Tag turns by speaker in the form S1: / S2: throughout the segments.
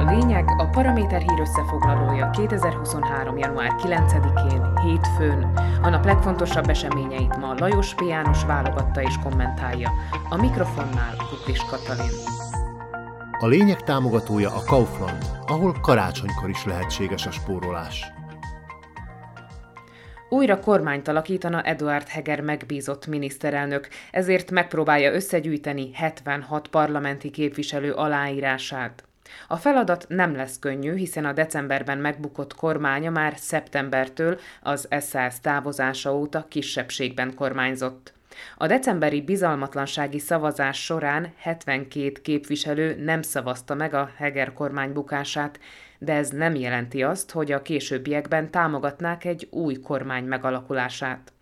S1: a lényeg, a Paraméter hír összefoglalója 2023. január 9-én, hétfőn. A nap legfontosabb eseményeit ma Lajos P. János válogatta és kommentálja. A mikrofonnál Kuklis Katalin.
S2: A lényeg támogatója a Kaufland, ahol karácsonykor is lehetséges a spórolás.
S1: Újra kormányt alakítana Eduard Heger megbízott miniszterelnök, ezért megpróbálja összegyűjteni 76 parlamenti képviselő aláírását. A feladat nem lesz könnyű, hiszen a decemberben megbukott kormánya már szeptembertől az SZSZ távozása óta kisebbségben kormányzott. A decemberi bizalmatlansági szavazás során 72 képviselő nem szavazta meg a Heger kormány bukását, de ez nem jelenti azt, hogy a későbbiekben támogatnák egy új kormány megalakulását.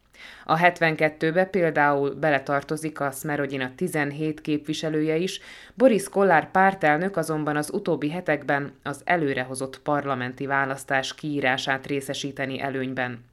S1: A 72-be például beletartozik a Smerodina 17 képviselője is, Boris Kollár pártelnök azonban az utóbbi hetekben az előrehozott parlamenti választás kiírását részesíteni előnyben.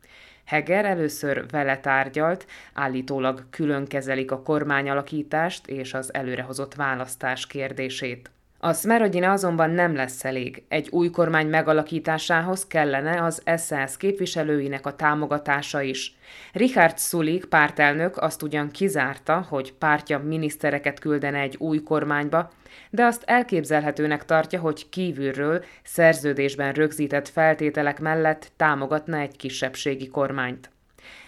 S1: Heger először vele tárgyalt, állítólag külön kezelik a kormányalakítást és az előrehozott választás kérdését. A Smerodina azonban nem lesz elég. Egy új kormány megalakításához kellene az SS képviselőinek a támogatása is. Richard Sulik pártelnök azt ugyan kizárta, hogy pártja minisztereket küldene egy új kormányba, de azt elképzelhetőnek tartja, hogy kívülről szerződésben rögzített feltételek mellett támogatna egy kisebbségi kormányt.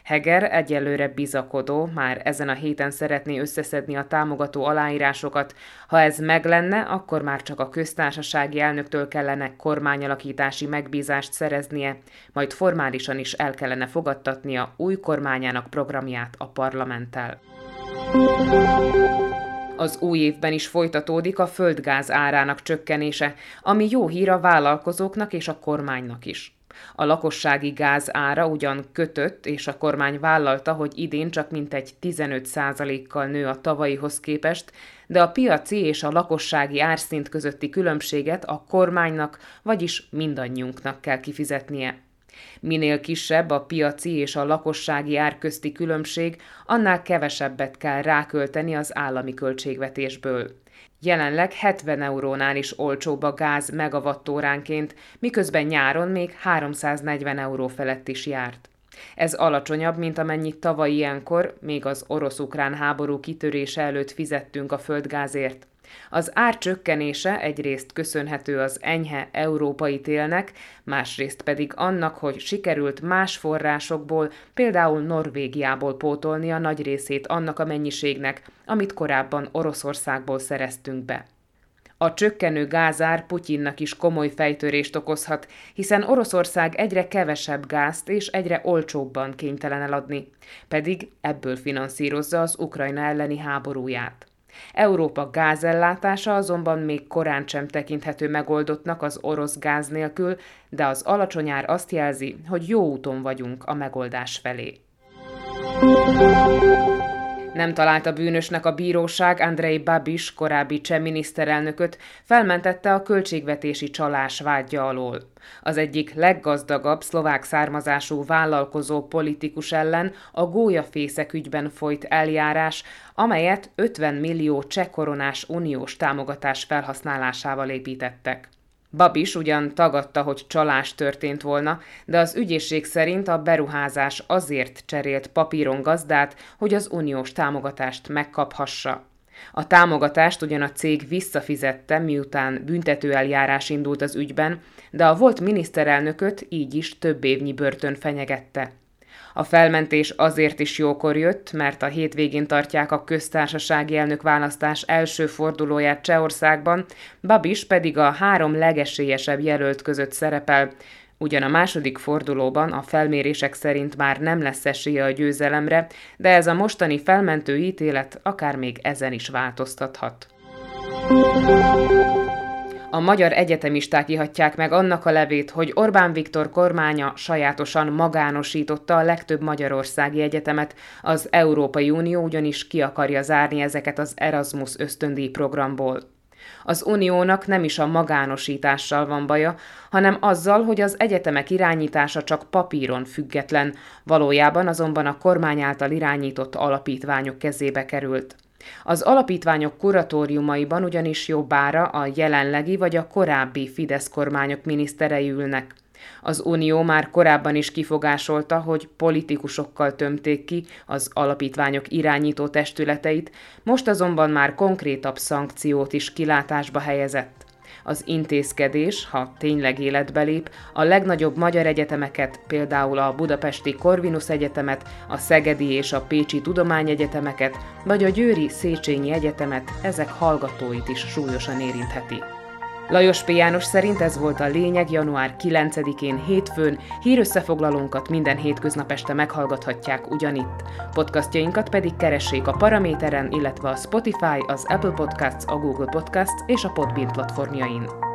S1: Heger egyelőre bizakodó, már ezen a héten szeretné összeszedni a támogató aláírásokat. Ha ez meg lenne, akkor már csak a köztársasági elnöktől kellene kormányalakítási megbízást szereznie, majd formálisan is el kellene fogadtatnia új kormányának programját a parlamenttel. Az új évben is folytatódik a földgáz árának csökkenése, ami jó hír a vállalkozóknak és a kormánynak is. A lakossági gáz ára ugyan kötött, és a kormány vállalta, hogy idén csak mintegy 15%-kal nő a tavalyihoz képest, de a piaci és a lakossági árszint közötti különbséget a kormánynak, vagyis mindannyiunknak kell kifizetnie. Minél kisebb a piaci és a lakossági ár közti különbség, annál kevesebbet kell rákölteni az állami költségvetésből. Jelenleg 70 eurónál is olcsóbb a gáz megavattóránként, miközben nyáron még 340 euró felett is járt. Ez alacsonyabb, mint amennyit tavaly ilyenkor, még az orosz-ukrán háború kitörése előtt fizettünk a földgázért. Az ár csökkenése egyrészt köszönhető az enyhe európai télnek, másrészt pedig annak, hogy sikerült más forrásokból, például Norvégiából pótolni a nagy részét annak a mennyiségnek, amit korábban Oroszországból szereztünk be. A csökkenő gázár Putyinnak is komoly fejtörést okozhat, hiszen Oroszország egyre kevesebb gázt és egyre olcsóbban kénytelen eladni, pedig ebből finanszírozza az Ukrajna elleni háborúját. Európa gázellátása azonban még korán sem tekinthető megoldottnak az orosz gáz nélkül, de az alacsony ár azt jelzi, hogy jó úton vagyunk a megoldás felé. Nem találta bűnösnek a bíróság Andrei Babis, korábbi cseh miniszterelnököt, felmentette a költségvetési csalás vágya alól. Az egyik leggazdagabb szlovák származású vállalkozó politikus ellen a gólyafészek ügyben folyt eljárás, amelyet 50 millió cseh koronás uniós támogatás felhasználásával építettek. Babis ugyan tagadta, hogy csalás történt volna, de az ügyészség szerint a beruházás azért cserélt papíron gazdát, hogy az uniós támogatást megkaphassa. A támogatást ugyan a cég visszafizette, miután büntetőeljárás indult az ügyben, de a volt miniszterelnököt így is több évnyi börtön fenyegette. A felmentés azért is jókor jött, mert a hétvégén tartják a köztársasági elnök választás első fordulóját Csehországban, Babis pedig a három legesélyesebb jelölt között szerepel, Ugyan a második fordulóban a felmérések szerint már nem lesz esélye a győzelemre, de ez a mostani felmentő ítélet akár még ezen is változtathat. A magyar egyetemisták ihatják meg annak a levét, hogy Orbán Viktor kormánya sajátosan magánosította a legtöbb magyarországi egyetemet, az Európai Unió ugyanis ki akarja zárni ezeket az Erasmus ösztöndíj programból. Az uniónak nem is a magánosítással van baja, hanem azzal, hogy az egyetemek irányítása csak papíron független, valójában azonban a kormány által irányított alapítványok kezébe került. Az alapítványok kuratóriumaiban ugyanis jobbára a jelenlegi vagy a korábbi Fidesz kormányok miniszterei ülnek. Az Unió már korábban is kifogásolta, hogy politikusokkal tömték ki az alapítványok irányító testületeit, most azonban már konkrétabb szankciót is kilátásba helyezett. Az intézkedés, ha tényleg életbe lép, a legnagyobb magyar egyetemeket, például a Budapesti Corvinus Egyetemet, a Szegedi és a Pécsi Tudományegyetemeket, vagy a Győri Széchenyi Egyetemet, ezek hallgatóit is súlyosan érintheti. Lajos P. János szerint ez volt a lényeg január 9-én hétfőn, hírösszefoglalónkat minden hétköznap este meghallgathatják ugyanitt. Podcastjainkat pedig keressék a Paraméteren, illetve a Spotify, az Apple Podcasts, a Google Podcasts és a Podbean platformjain.